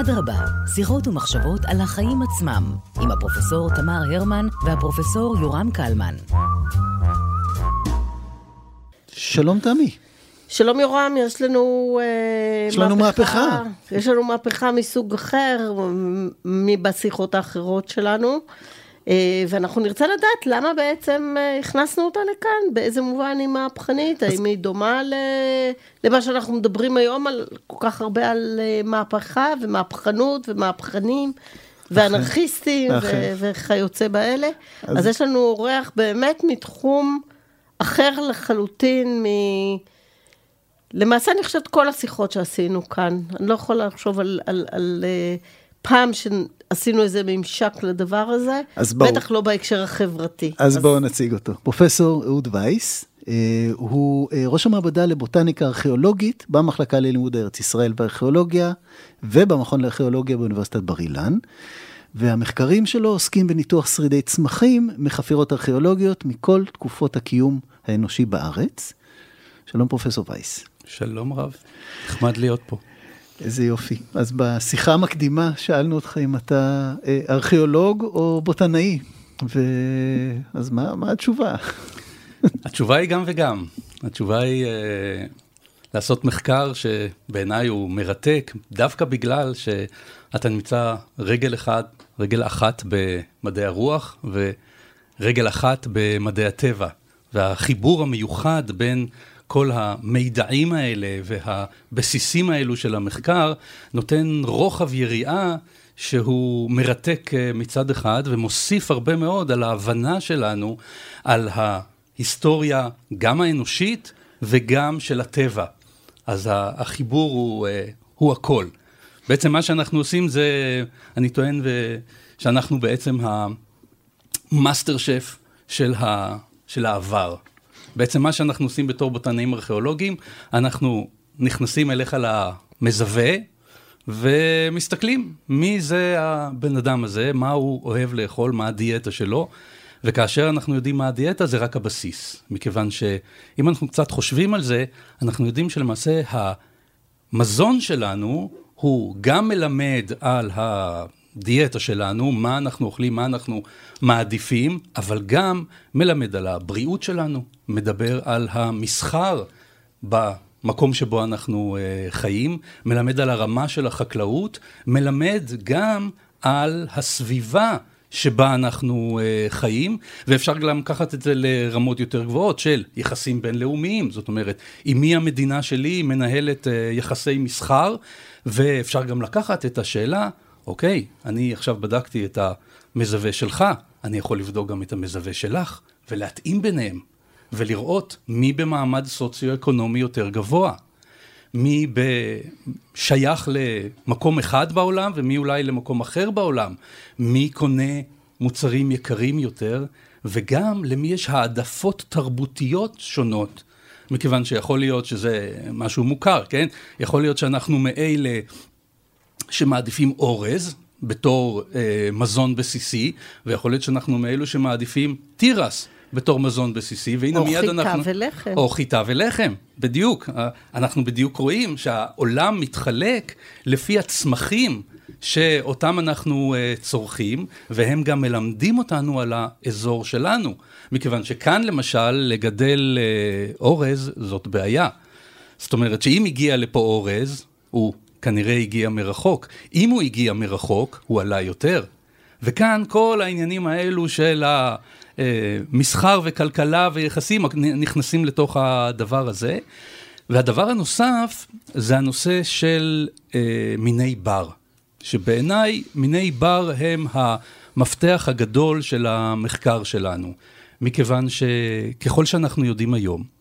אדרבה, שיחות ומחשבות על החיים עצמם, עם הפרופסור תמר הרמן והפרופסור יורם קלמן. שלום תמי. שלום יורם, יש לנו יש לנו מהפכה. יש לנו מהפכה מסוג אחר מבשיחות האחרות שלנו. אה, ואנחנו נרצה לדעת למה בעצם אה, הכנסנו אותה לכאן, באיזה מובן היא מהפכנית, האם היא דומה למה שאנחנו מדברים היום על כל כך הרבה על אה, מהפכה ומהפכנות ומהפכנים. ואנרכיסטים וכיוצא באלה. אז... אז יש לנו אורח באמת מתחום אחר לחלוטין מ... למעשה אני חושבת כל השיחות שעשינו כאן, אני לא יכולה לחשוב על, על, על, על פעם שעשינו איזה ממשק לדבר הזה, בטח לא בהקשר החברתי. אז, אז... בואו נציג אותו. פרופסור אהוד וייס, אה, הוא אה, ראש המעבדה לבוטניקה ארכיאולוגית במחלקה ללימוד ארץ ישראל וארכיאולוגיה ובמכון לארכיאולוגיה באוניברסיטת בר אילן. והמחקרים שלו עוסקים בניתוח שרידי צמחים מחפירות ארכיאולוגיות מכל תקופות הקיום האנושי בארץ. שלום פרופסור וייס. שלום רב, נחמד להיות פה. איזה יופי. אז בשיחה המקדימה שאלנו אותך אם אתה אה, ארכיאולוג או בוטנאי, אז מה, מה התשובה? התשובה היא גם וגם. התשובה היא אה, לעשות מחקר שבעיניי הוא מרתק, דווקא בגלל שאתה נמצא רגל אחד, רגל אחת במדעי הרוח ורגל אחת במדעי הטבע. והחיבור המיוחד בין כל המידעים האלה והבסיסים האלו של המחקר, נותן רוחב יריעה שהוא מרתק אה, מצד אחד ומוסיף הרבה מאוד על ההבנה שלנו על ההיסטוריה, גם האנושית וגם של הטבע. אז החיבור הוא, אה, הוא הכל. בעצם מה שאנחנו עושים זה, אני טוען שאנחנו בעצם המאסטר שף של, של העבר. בעצם מה שאנחנו עושים בתור בוטנאים ארכיאולוגיים, אנחנו נכנסים אליך למזווה, ומסתכלים מי זה הבן אדם הזה, מה הוא אוהב לאכול, מה הדיאטה שלו, וכאשר אנחנו יודעים מה הדיאטה זה רק הבסיס, מכיוון שאם אנחנו קצת חושבים על זה, אנחנו יודעים שלמעשה המזון שלנו הוא גם מלמד על ה... הדיאטה שלנו, מה אנחנו אוכלים, מה אנחנו מעדיפים, אבל גם מלמד על הבריאות שלנו, מדבר על המסחר במקום שבו אנחנו uh, חיים, מלמד על הרמה של החקלאות, מלמד גם על הסביבה. שבה אנחנו uh, חיים, ואפשר גם לקחת את זה לרמות יותר גבוהות של יחסים בינלאומיים, זאת אומרת, עם מי המדינה שלי מנהלת uh, יחסי מסחר, ואפשר גם לקחת את השאלה, אוקיי, אני עכשיו בדקתי את המזווה שלך, אני יכול לבדוק גם את המזווה שלך, ולהתאים ביניהם, ולראות מי במעמד סוציו-אקונומי יותר גבוה. מי. שייך למקום אחד בעולם ומי אולי למקום אחר בעולם, מי קונה מוצרים יקרים יותר, וגם למי יש העדפות תרבותיות שונות, מכיוון שיכול להיות שזה משהו מוכר, כן? יכול להיות שאנחנו מאלה שמעדיפים אורז בתור אה, מזון בסיסי, ויכול להיות שאנחנו מאלו שמעדיפים תירס. בתור מזון בסיסי, והנה מיד אנחנו... או חיטה ולחם. או חיטה ולחם, בדיוק. אה, אנחנו בדיוק רואים שהעולם מתחלק לפי הצמחים שאותם אנחנו uh, צורכים, והם גם מלמדים אותנו על האזור שלנו. מכיוון שכאן למשל, לגדל uh, אורז זאת בעיה. זאת אומרת שאם הגיע לפה אורז, הוא כנראה הגיע מרחוק. אם הוא הגיע מרחוק, הוא עלה יותר. וכאן כל העניינים האלו של המסחר וכלכלה ויחסים נכנסים לתוך הדבר הזה. והדבר הנוסף זה הנושא של אה, מיני בר, שבעיניי מיני בר הם המפתח הגדול של המחקר שלנו, מכיוון שככל שאנחנו יודעים היום,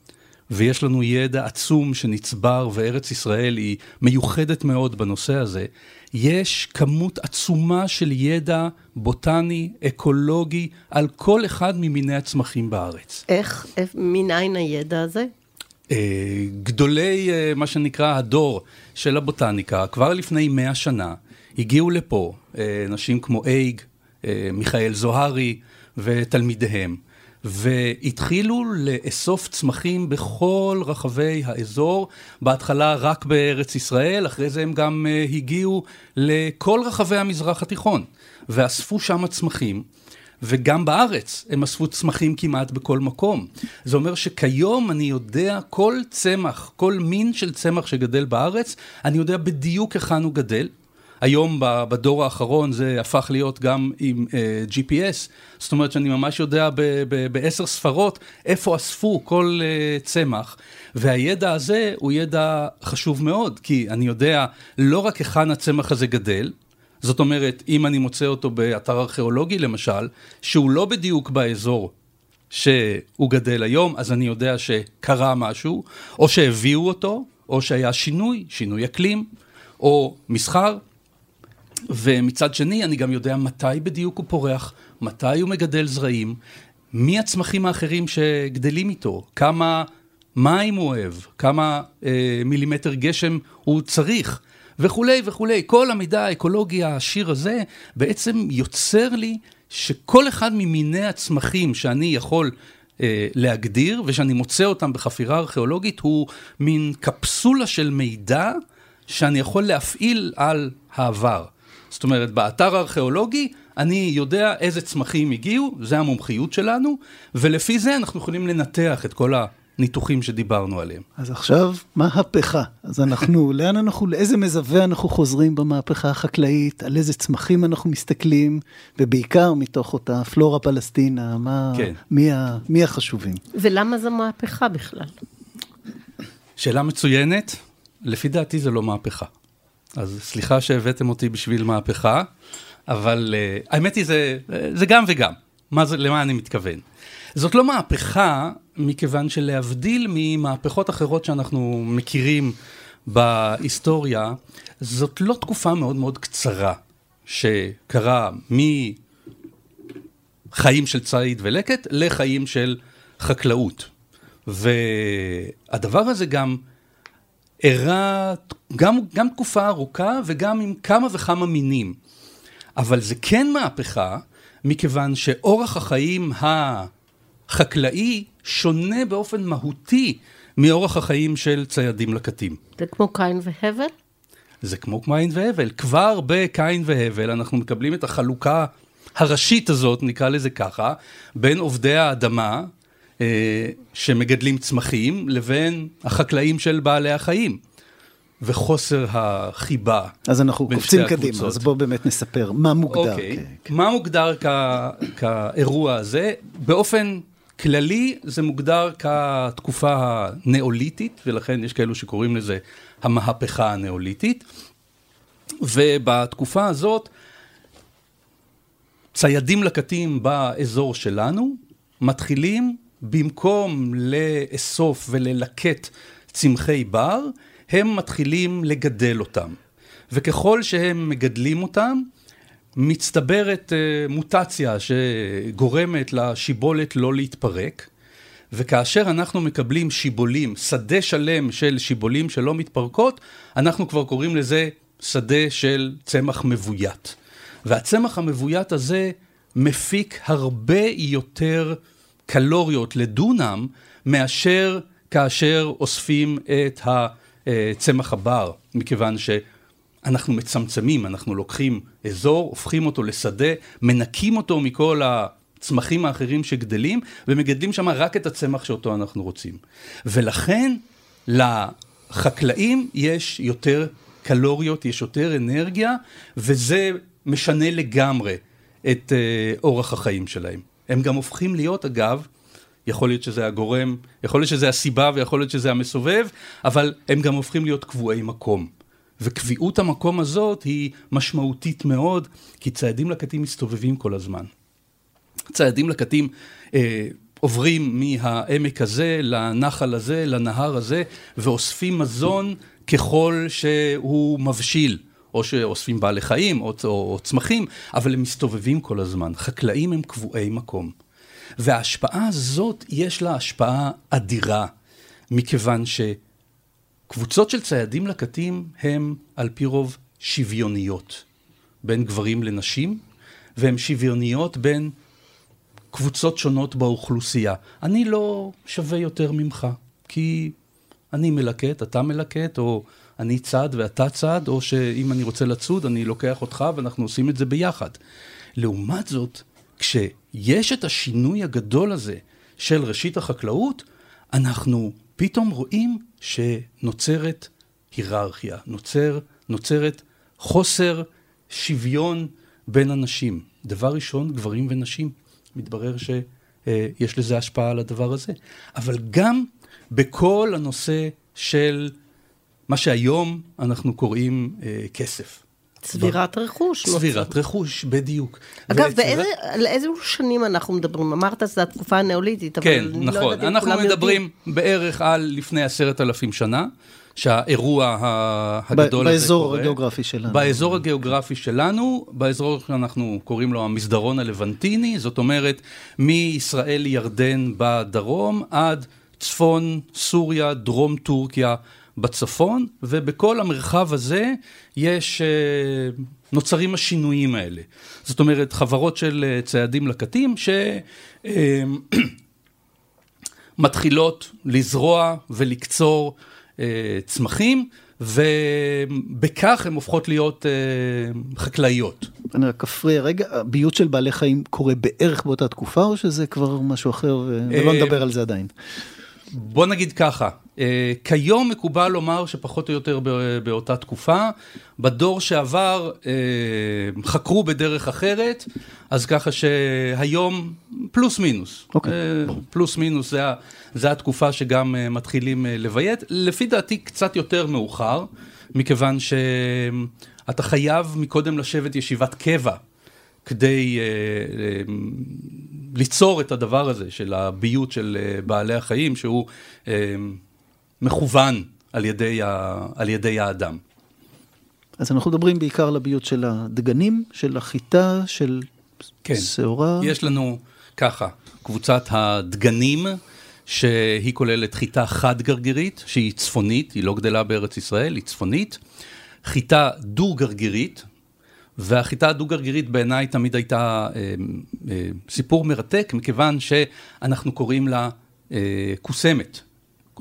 ויש לנו ידע עצום שנצבר, וארץ ישראל היא מיוחדת מאוד בנושא הזה. יש כמות עצומה של ידע בוטני, אקולוגי, על כל אחד ממיני הצמחים בארץ. איך, מניין הידע הזה? אה, גדולי, אה, מה שנקרא, הדור של הבוטניקה, כבר לפני מאה שנה, הגיעו לפה אה, נשים כמו אייג, מיכאל זוהרי ותלמידיהם. והתחילו לאסוף צמחים בכל רחבי האזור, בהתחלה רק בארץ ישראל, אחרי זה הם גם אה, הגיעו לכל רחבי המזרח התיכון, ואספו שם צמחים. וגם בארץ הם אספו צמחים כמעט בכל מקום. זה אומר שכיום אני יודע כל צמח, כל מין של צמח שגדל בארץ, אני יודע בדיוק היכן הוא גדל. היום בדור האחרון זה הפך להיות גם עם uh, אה, GPS, זאת אומרת שאני ממש יודע בעשר ספרות איפה אספו כל uh, צמח, והידע הזה הוא ידע חשוב מאוד, כי אני יודע לא רק היכן הצמח הזה גדל, זאת אומרת, אם אני מוצא אותו באתר ארכיאולוגי למשל, שהוא לא בדיוק באזור שהוא גדל היום, אז אני יודע שקרה משהו, או שהביאו אותו, או שהיה שינוי, שינוי אקלים, או מסחר. ומצד שני, אני גם יודע מתי בדיוק הוא פורח, מתי הוא מגדל זרעים, מי הצמחים האחרים שגדלים איתו, כמה מים הוא אוהב, כמה אה, מילימטר גשם הוא צריך. וכולי וכולי. כל המידע האקולוגי העשיר הזה בעצם יוצר לי שכל אחד ממיני הצמחים שאני יכול אה, להגדיר, ושאני מוצא אותם בחפירה ארכיאולוגית, הוא מין קפסולה של מידע שאני יכול להפעיל על העבר. זאת אומרת, באתר הארכיאולוגי אני יודע איזה צמחים הגיעו, זה המומחיות שלנו, ולפי זה אנחנו יכולים לנתח את כל הניתוחים שדיברנו עליהם. אז עכשיו, מהפכה. אז אנחנו, לאן אנחנו, לאיזה מזווה אנחנו חוזרים במהפכה החקלאית, על איזה צמחים אנחנו מסתכלים, ובעיקר מתוך אותה פלורה פלסטינה, מה, כן. מי, ה, מי החשובים. ולמה זו מהפכה בכלל? שאלה מצוינת. לפי דעתי זה לא מהפכה. אז סליחה שהבאתם אותי בשביל מהפכה, אבל uh, האמת היא זה, זה גם וגם. מה זה, למה אני מתכוון? זאת לא מהפכה, מכיוון שלהבדיל ממהפכות אחרות שאנחנו מכירים בהיסטוריה, זאת לא תקופה מאוד מאוד קצרה שקרה מחיים של ציד ולקט לחיים של חקלאות. והדבר הזה גם אירע גם, גם תקופה ארוכה וגם עם כמה וכמה מינים. אבל זה כן מהפכה, מכיוון שאורח החיים החקלאי שונה באופן מהותי מאורח החיים של ציידים לקטים. זה כמו קין והבל? זה כמו קין והבל. כבר בקין והבל אנחנו מקבלים את החלוקה הראשית הזאת, נקרא לזה ככה, בין עובדי האדמה, אה, שמגדלים צמחים, לבין החקלאים של בעלי החיים. וחוסר החיבה. אז אנחנו קופצים קדימה, אז בואו באמת נספר מה מוגדר. אוקיי, כ- מה מוגדר כ- כאירוע הזה? באופן כללי זה מוגדר כתקופה הנאוליתית, ולכן יש כאלו שקוראים לזה המהפכה הנאוליתית. ובתקופה הזאת, ציידים לקטים באזור שלנו מתחילים במקום לאסוף וללקט צמחי בר, הם מתחילים לגדל אותם. וככל שהם מגדלים אותם, מצטברת uh, מוטציה שגורמת לשיבולת לא להתפרק, וכאשר אנחנו מקבלים שיבולים, שדה שלם של שיבולים שלא מתפרקות, אנחנו כבר קוראים לזה שדה של צמח מבוית. והצמח המבוית הזה מפיק הרבה יותר קלוריות לדונם מאשר כאשר אוספים את הצמח הבר, מכיוון שאנחנו מצמצמים, אנחנו לוקחים אזור, הופכים אותו לשדה, מנקים אותו מכל הצמחים האחרים שגדלים, ומגדלים שם רק את הצמח שאותו אנחנו רוצים. ולכן לחקלאים יש יותר קלוריות, יש יותר אנרגיה, וזה משנה לגמרי את uh, אורח החיים שלהם. הם גם הופכים להיות, אגב, יכול להיות שזה הגורם, יכול להיות שזה הסיבה ויכול להיות שזה המסובב, אבל הם גם הופכים להיות קבועי מקום. וקביעות המקום הזאת היא משמעותית מאוד, כי ציידים לקטים מסתובבים כל הזמן. ציידים לקטים אה, עוברים מהעמק הזה לנחל הזה, לנהר הזה, ואוספים מזון ככל שהוא מבשיל. או שאוספים בעלי חיים או, או, או צמחים, אבל הם מסתובבים כל הזמן. חקלאים הם קבועי מקום. וההשפעה הזאת, יש לה השפעה אדירה, מכיוון שקבוצות של ציידים לקטים הם על פי רוב שוויוניות בין גברים לנשים, והן שוויוניות בין קבוצות שונות באוכלוסייה. אני לא שווה יותר ממך, כי אני מלקט, אתה מלקט, או אני צד ואתה צד, או שאם אני רוצה לצוד, אני לוקח אותך ואנחנו עושים את זה ביחד. לעומת זאת, כשיש את השינוי הגדול הזה של ראשית החקלאות, אנחנו פתאום רואים שנוצרת היררכיה, נוצר, נוצרת חוסר שוויון בין אנשים. דבר ראשון, גברים ונשים. מתברר שיש לזה השפעה על הדבר הזה. אבל גם בכל הנושא של מה שהיום אנחנו קוראים אה, כסף. צבירת רכוש. צבירת לא רכוש, בדיוק. אגב, וצבירת... באיזה, על איזה שנים אנחנו מדברים? אמרת שזו התקופה הנאוליתית, אבל כן, אני נכון. לא יודעת אם אנחנו מדברים יודעים. בערך על לפני עשרת אלפים שנה. שהאירוע הגדול הזה קורה. באזור הגיאוגרפי שלנו. באזור הגיאוגרפי שלנו, באזור שאנחנו קוראים לו המסדרון הלבנטיני, זאת אומרת, מישראל לירדן בדרום עד צפון סוריה, דרום טורקיה בצפון, ובכל המרחב הזה יש, אה, נוצרים השינויים האלה. זאת אומרת, חברות של אה, ציידים לקטים שמתחילות אה, לזרוע ולקצור צמחים, ובכך הן הופכות להיות חקלאיות. אני רק אפריע רגע, הביוט של בעלי חיים קורה בערך באותה תקופה, או שזה כבר משהו אחר, ולא נדבר על זה עדיין? בוא נגיד ככה, אה, כיום מקובל לומר שפחות או יותר באותה תקופה, בדור שעבר אה, חקרו בדרך אחרת, אז ככה שהיום פלוס מינוס, okay. אוקיי. אה, פלוס מינוס זה, זה התקופה שגם מתחילים לביית, לפי דעתי קצת יותר מאוחר, מכיוון שאתה חייב מקודם לשבת ישיבת קבע. כדי uh, ליצור את הדבר הזה של הביות של uh, בעלי החיים, שהוא מכוון על ידי, ה, על ידי האדם. אז אנחנו מדברים בעיקר על הביות של הדגנים, של החיטה, של כן. שעורה. יש לנו ככה, קבוצת הדגנים, שהיא כוללת חיטה חד-גרגירית, שהיא צפונית, היא לא גדלה בארץ ישראל, היא צפונית. חיטה דו-גרגירית, והחיטה הדו-גרגירית בעיניי תמיד הייתה אה, אה, סיפור מרתק, מכיוון שאנחנו קוראים לה אה, קוסמת.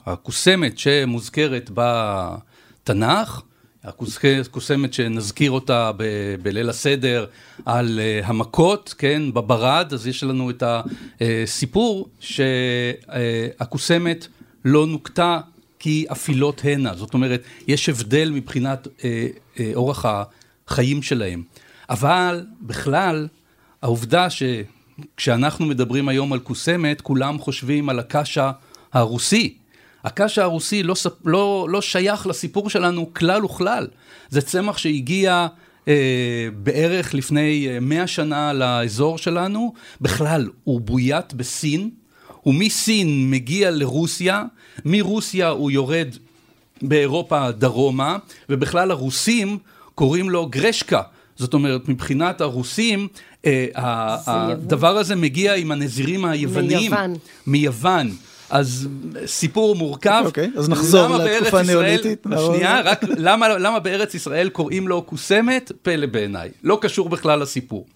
הקוסמת שמוזכרת בתנ"ך, הקוסמת שנזכיר אותה ב- בליל הסדר על uh, המכות, כן, בברד, אז יש לנו את הסיפור שהקוסמת לא נוקתה כי אפילות הנה, זאת אומרת, יש הבדל מבחינת uh, uh, אורח החיים שלהם. אבל בכלל, העובדה שכשאנחנו מדברים היום על קוסמת, כולם חושבים על הקשה הרוסי. הקש הרוסי לא, לא, לא שייך לסיפור שלנו כלל וכלל. זה צמח שהגיע אה, בערך לפני 100 אה, שנה לאזור שלנו. בכלל, הוא בוית בסין, ומסין מגיע לרוסיה, מרוסיה הוא יורד באירופה דרומה, ובכלל הרוסים קוראים לו גרשקה. זאת אומרת, מבחינת הרוסים, אה, הדבר הזה מגיע עם הנזירים היווניים. מיוון. מיוון. אז סיפור מורכב. אוקיי, אז נחזור לתקופה הניאוליתית. שנייה, רק למה, למה בארץ ישראל קוראים לו קוסמת? פלא בעיניי. לא קשור בכלל לסיפור.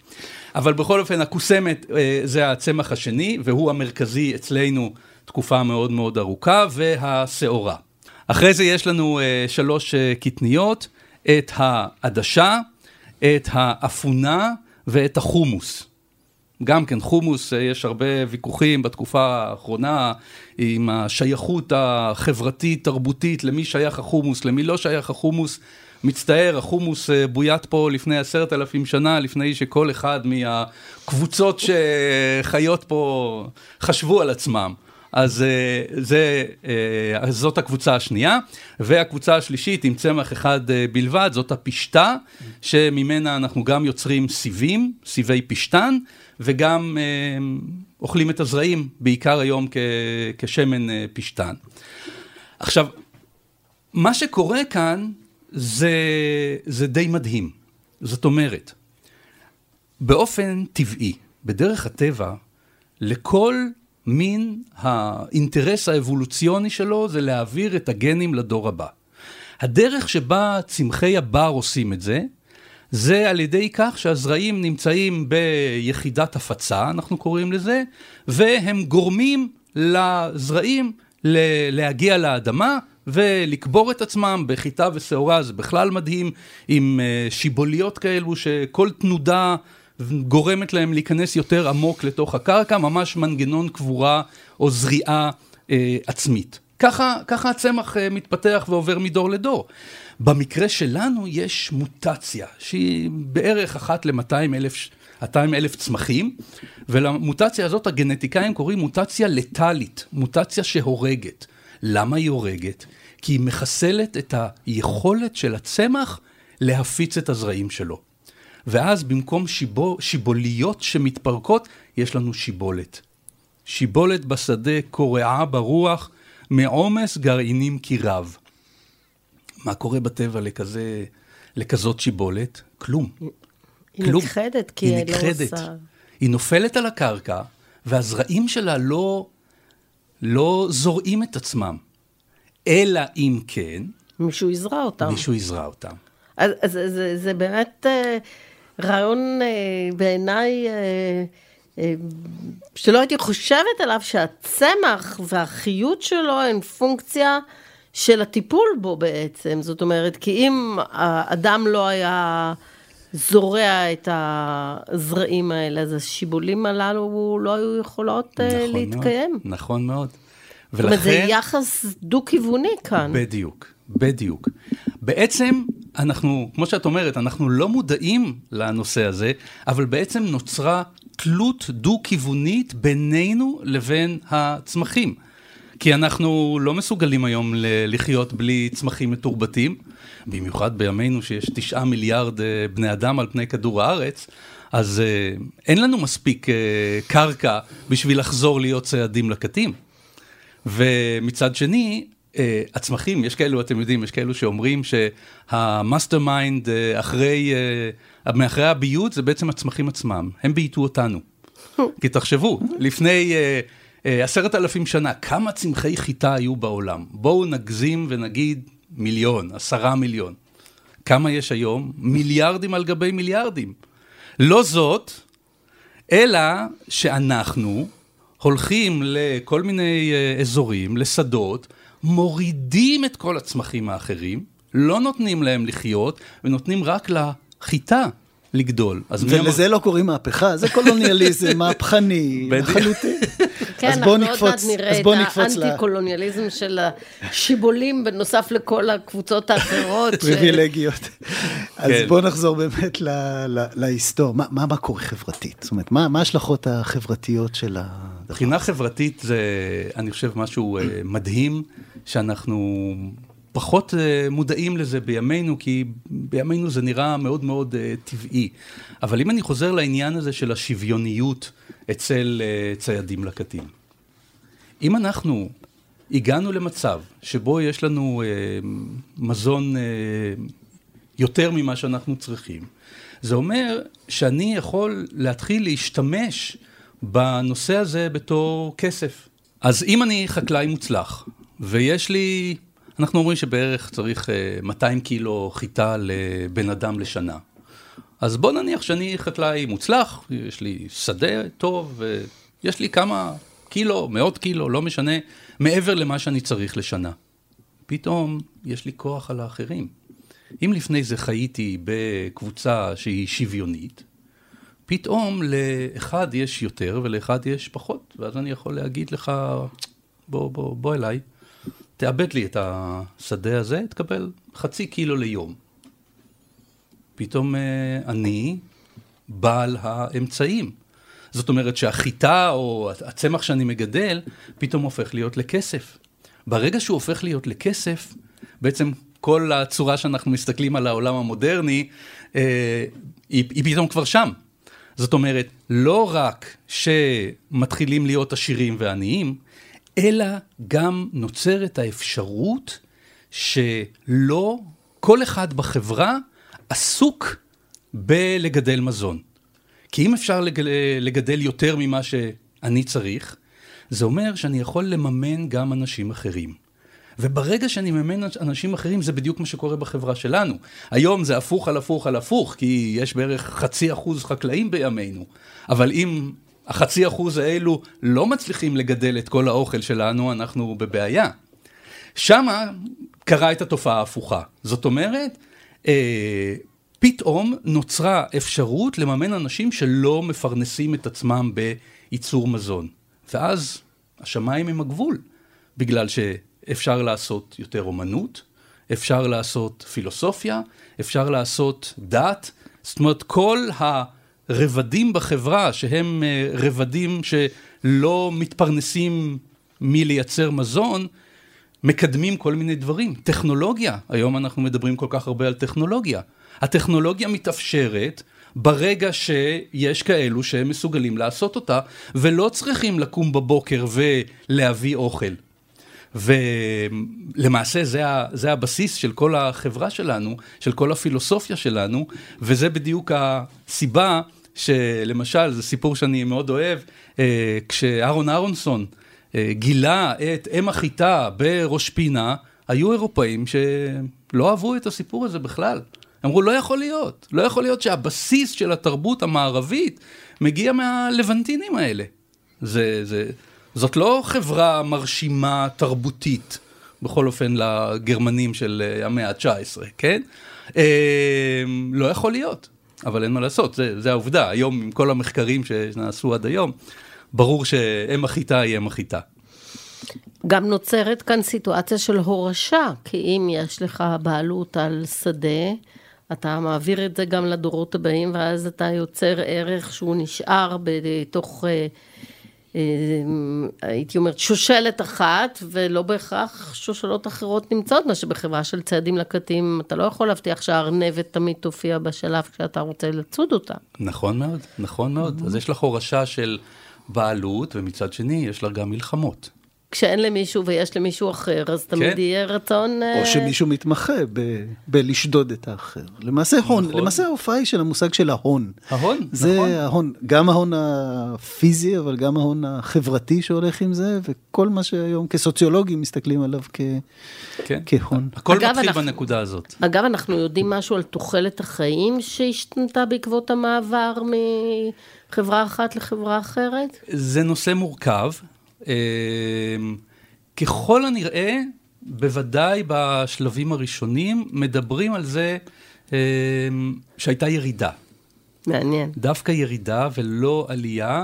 אבל בכל אופן, הקוסמת אה, זה הצמח השני, והוא המרכזי אצלנו תקופה מאוד מאוד ארוכה, והשעורה. אחרי זה יש לנו אה, שלוש אה, קטניות, את העדשה, את האפונה ואת החומוס. גם כן חומוס, אה, יש הרבה ויכוחים בתקופה האחרונה עם השייכות החברתית-תרבותית, למי שייך החומוס, למי לא שייך החומוס. מצטער, החומוס אה, בוית פה לפני עשרת אלפים שנה, לפני שכל אחד מהקבוצות שחיות פה חשבו על עצמם. אז אה, זה, אה, זאת הקבוצה השנייה, והקבוצה השלישית עם צמח אחד אה, בלבד, זאת הפשטה, שממנה אנחנו גם יוצרים סיבים, סיבי פשטן, וגם אוכלים את הזרעים, בעיקר היום כשמן פשטן. עכשיו, מה שקורה כאן זה, זה די מדהים. זאת אומרת, באופן טבעי, בדרך הטבע, לכל מין האינטרס האבולוציוני שלו זה להעביר את הגנים לדור הבא. הדרך שבה צמחי הבר עושים את זה, זה על ידי כך שהזרעים נמצאים ביחידת הפצה, אנחנו קוראים לזה, והם גורמים לזרעים להגיע לאדמה ולקבור את עצמם בחיטה ושעורה, זה בכלל מדהים, עם אה, שיבוליות כאלו שכל תנודה גורמת להם להיכנס יותר עמוק לתוך הקרקע, ממש מנגנון קבורה או זריעה אה, עצמית. ככה, ככה הצמח אה, מתפתח ועובר מדור לדור. במקרה שלנו יש מוטציה, שהיא בערך אחת ל-200 אלף, 200 אלף צמחים, ולמוטציה הזאת הגנטיקאים קוראים מוטציה לטאלית, מוטציה שהורגת. למה היא הורגת? כי היא מחסלת את היכולת של הצמח להפיץ את הזרעים שלו. ואז במקום שיבו, שיבוליות שמתפרקות, יש לנו שיבולת. שיבולת בשדה קורעה ברוח, מעומס גרעינים כי רב. מה קורה בטבע לכזה, לכזאת שיבולת? כלום. היא כלום. נכחדת, כי היא לא נכחדת. עושה... היא נופלת על הקרקע, והזרעים שלה לא, לא זורעים את עצמם. אלא אם כן... מישהו יזרע אותם. מישהו יזרע אותם. אז, אז זה, זה באמת אה, רעיון אה, בעיניי... אה, שלא הייתי חושבת עליו שהצמח והחיות שלו הן פונקציה של הטיפול בו בעצם. זאת אומרת, כי אם האדם לא היה זורע את הזרעים האלה, אז השיבולים הללו לא היו יכולות נכון להתקיים. מאוד, נכון מאוד. זאת אומרת, זה יחס דו-כיווני כאן. בדיוק, בדיוק. בעצם אנחנו, כמו שאת אומרת, אנחנו לא מודעים לנושא הזה, אבל בעצם נוצרה תלות דו-כיוונית בינינו לבין הצמחים. כי אנחנו לא מסוגלים היום לחיות בלי צמחים מתורבתים, במיוחד בימינו שיש תשעה מיליארד אה, בני אדם על פני כדור הארץ, אז אה, אין לנו מספיק אה, קרקע בשביל לחזור להיות ציידים לקטים. ומצד שני, הצמחים, יש כאלו, אתם יודעים, יש כאלו שאומרים שה mastermind אחרי, מאחרי הביות זה בעצם הצמחים עצמם, הם בייתו אותנו. כי תחשבו, לפני עשרת אלפים שנה, כמה צמחי חיטה היו בעולם? בואו נגזים ונגיד מיליון, עשרה מיליון. כמה יש היום? מיליארדים על גבי מיליארדים. לא זאת, אלא שאנחנו הולכים לכל מיני אה, אזורים, לשדות, מורידים את כל הצמחים האחרים, לא נותנים להם לחיות, ונותנים רק לחיטה לגדול. ולזה לא קוראים מהפכה, זה קולוניאליזם מהפכני לחלוטין. כן, אנחנו עוד מעט נראה את האנטי-קולוניאליזם של השיבולים, בנוסף לכל הקבוצות האחרות. פריבילגיות. אז כן. בואו נחזור באמת להיסטור. מה קורה חברתית? זאת אומרת, מה ההשלכות החברתיות של ה... מבחינה חברתית זה, אני חושב, משהו אה, מדהים, שאנחנו פחות uh, מודעים לזה בימינו, כי בימינו זה נראה מאוד מאוד uh, טבעי. אבל אם אני חוזר לעניין הזה של השוויוניות אצל uh, ציידים לקטים, אם אנחנו הגענו למצב שבו יש לנו uh, מזון uh, יותר ממה שאנחנו צריכים, זה אומר שאני יכול להתחיל להשתמש בנושא הזה בתור כסף. אז אם אני חקלאי מוצלח, ויש לי אנחנו אומרים שבערך צריך 200 אה, קילו חיטה לבן אדם לשנה. אז בוא נניח שאני חקלאי מוצלח, יש לי שדה טוב, ויש לי כמה קילו, מאות קילו, לא משנה, מעבר למה שאני צריך לשנה. פתאום יש לי כוח על האחרים. אם לפני זה חייתי בקבוצה שהיא שוויונית, פתאום לאחד יש יותר ולאחד יש פחות, ואז אני יכול להגיד לך, בוא, בוא, בוא אליי, תאבד לי את השדה הזה, תקבל חצי קילו ליום. פתאום אה, אני בעל האמצעים. זאת אומרת שהחיטה או הצמח שאני מגדל, פתאום הופך להיות לכסף. ברגע שהוא הופך להיות לכסף, בעצם כל הצורה שאנחנו מסתכלים על העולם המודרני, אה, היא, פתאום כבר שם. זאת אומרת, לא רק שמתחילים להיות עשירים ועניים, אלא גם נוצרת האפשרות שלא כל אחד בחברה עסוק בלגדל מזון. כי אם אפשר לגדל יותר ממה שאני צריך, זה אומר שאני יכול לממן גם אנשים אחרים. וברגע שאני מממן אנשים אחרים, זה בדיוק מה שקורה בחברה שלנו. היום זה הפוך על הפוך על הפוך, כי יש בערך חצי אחוז חקלאים בימינו. אבל אם החצי אחוז האלו לא מצליחים לגדל את כל האוכל שלנו, אנחנו בבעיה. שמה קרה את התופעה ההפוכה. זאת אומרת, אה, פתאום נוצרה אפשרות לממן אנשים שלא מפרנסים את עצמם בייצור מזון. ואז השמיים הם הגבול, בגלל שאפשר לעשות יותר אומנות, אפשר לעשות פילוסופיה, אפשר לעשות דת, זאת אומרת כל הרבדים בחברה שהם אה, רבדים שלא מתפרנסים מלייצר מזון, מקדמים כל מיני דברים. טכנולוגיה, היום אנחנו מדברים כל כך הרבה על טכנולוגיה. הטכנולוגיה מתאפשרת ברגע שיש כאלו שהם מסוגלים לעשות אותה, ולא צריכים לקום בבוקר ולהביא אוכל. ולמעשה זה, זה הבסיס של כל החברה שלנו, של כל הפילוסופיה שלנו, וזה בדיוק הסיבה שלמשל, זה סיפור שאני מאוד אוהב, אה, כשאהרון אהרונסון אה, גילה את אם החיטה בראש פינה, היו אירופאים שלא אהבו את הסיפור הזה בכלל. אמרו, לא יכול להיות, לא יכול להיות שהבסיס של התרבות המערבית מגיע מהלבנטינים האלה. זה, זה, זאת לא חברה מרשימה תרבותית, בכל אופן לגרמנים של אה, המאה ה-19, כן? אה, לא יכול להיות, אבל אין מה לעשות, זה, זה העובדה. היום, עם כל המחקרים שנעשו עד היום, ברור שאם החיטה היא אם החיטה. גם נוצרת כאן סיטואציה של הורשה, כי אם יש לך בעלות על שדה, אתה מעביר את זה גם לדורות הבאים, ואז אתה יוצר ערך שהוא נשאר בתוך, אה, הייתי אומרת, שושלת אחת, ולא בהכרח שושלות אחרות נמצאות, מה שבחברה של צעדים לקטים, אתה לא יכול להבטיח שהארנבת תמיד תופיע בשלב כשאתה רוצה לצוד אותה. נכון מאוד, נכון מאוד. אז יש לך הורשה של בעלות, ומצד שני, יש לך גם מלחמות. כשאין למישהו ויש למישהו אחר, אז תמיד כן. יהיה רצון... או uh... שמישהו מתמחה ב- בלשדוד את האחר. למעשה הון, נכון. למעשה ההופעה היא של המושג של ההון. ההון, זה נכון. ההון, גם ההון הפיזי, אבל גם ההון החברתי שהולך עם זה, וכל מה שהיום כסוציולוגים מסתכלים עליו כ... כן. כהון. הכל אגב, מתחיל אנחנו, בנקודה הזאת. אגב, אנחנו יודעים משהו על תוחלת החיים שהשתנתה בעקבות המעבר מחברה אחת לחברה אחרת? זה נושא מורכב. אמ, ככל הנראה, בוודאי בשלבים הראשונים, מדברים על זה אמ, שהייתה ירידה. מעניין. דווקא ירידה ולא עלייה,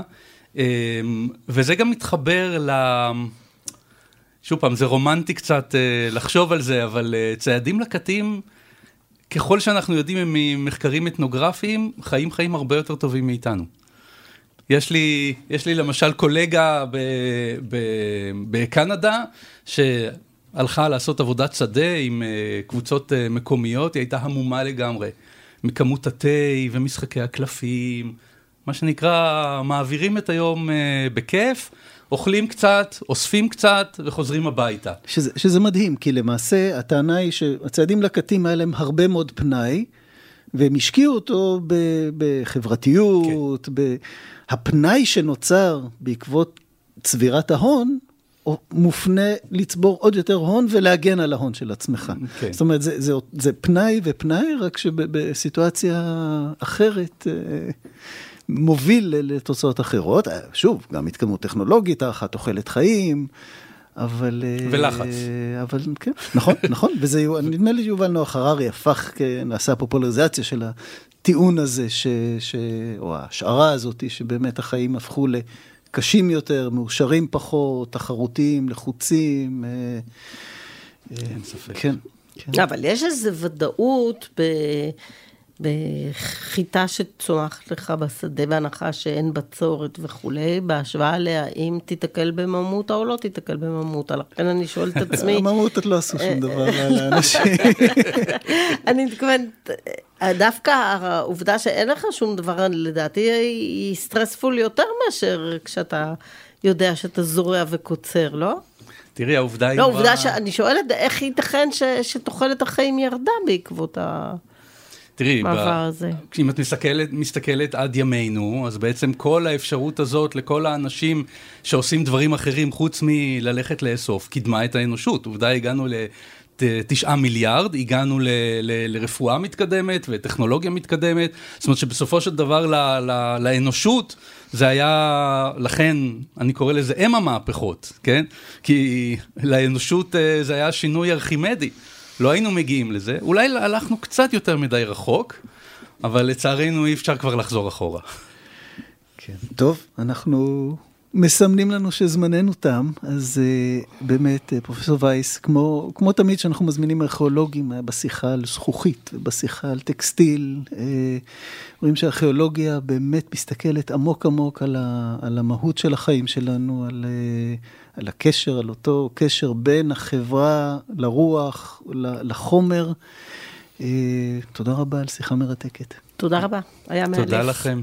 אמ, וזה גם מתחבר ל... שוב פעם, זה רומנטי קצת אה, לחשוב על זה, אבל אה, ציידים לקטים, ככל שאנחנו יודעים ממחקרים אתנוגרפיים, חיים חיים הרבה יותר טובים מאיתנו. יש לי, יש לי למשל קולגה ב, ב, בקנדה, שהלכה לעשות עבודת שדה עם אה, קבוצות אה, מקומיות, היא הייתה המומה לגמרי מכמות התה ומשחקי הקלפים, מה שנקרא, מעבירים את היום אה, בכיף. אוכלים קצת, אוספים קצת וחוזרים הביתה. שזה, שזה מדהים, כי למעשה הטענה היא שהצעדים לקטים היה להם הרבה מאוד פנאי, והם השקיעו אותו בחברתיות, כן. ב... הפנאי שנוצר בעקבות צבירת ההון, מופנה לצבור עוד יותר הון ולהגן על ההון של עצמך. Okay. כן. זאת אומרת, זה, זה, זה פנאי ופנאי, רק שבסיטואציה אחרת אה, מוביל לתוצאות אחרות. אה, שוב, גם התקדמות טכנולוגית, הארכת תוחלת חיים, אבל... אה, ולחץ. אבל כן, נכון, נכון, וזה, נדמה לי יובל נוח הררי הפך, נעשה פופולריזציה של הטיעון הזה, ש, ש, או ההשערה הזאת, שבאמת החיים הפכו לקשים יותר, מאושרים פחות, תחרותיים, לחוצים. אה, אין ספק. כן. כן. אבל יש איזו ודאות ב... בחיטה שצומחת לך בשדה בהנחה שאין בצורת וכולי, בהשוואה לאם תיתקל בממותה או לא תיתקל בממותה. לכן אני שואלת את עצמי... הממוטות לא עשו שום דבר לאנשים. אני מתכוונת, דווקא העובדה שאין לך שום דבר, לדעתי היא סטרספול יותר מאשר כשאתה יודע שאתה זורע וקוצר, לא? תראי, העובדה היא... לא, עובדה שאני שואלת איך ייתכן שתוחלת החיים ירדה בעקבות ה... תראי, מעבר הזה. אם את מסתכלת, מסתכלת עד ימינו, אז בעצם כל האפשרות הזאת לכל האנשים שעושים דברים אחרים חוץ מללכת לאסוף, קידמה את האנושות. עובדה, הגענו ל... תשעה מיליארד, הגענו ל, ל, לרפואה מתקדמת וטכנולוגיה מתקדמת, זאת אומרת שבסופו של דבר ל, ל, לאנושות זה היה, לכן אני קורא לזה אם המהפכות, כן? כי לאנושות אה, זה היה שינוי ארכימדי, לא היינו מגיעים לזה, אולי הלכנו קצת יותר מדי רחוק, אבל לצערנו אי אפשר כבר לחזור אחורה. כן. טוב, אנחנו מסמנים לנו שזמננו תם, אז uh, באמת, uh, פרופסור וייס, כמו, כמו תמיד שאנחנו מזמינים ארכיאולוגים, היה בשיחה על זכוכית ובשיחה על טקסטיל, uh, רואים שהארכיאולוגיה באמת מסתכלת עמוק עמוק על, ה, על המהות של החיים שלנו, על, uh, על הקשר, על אותו קשר בין החברה לרוח, לחומר. Uh, תודה רבה על שיחה מרתקת. תודה רבה, היה מאלף. תודה לכם.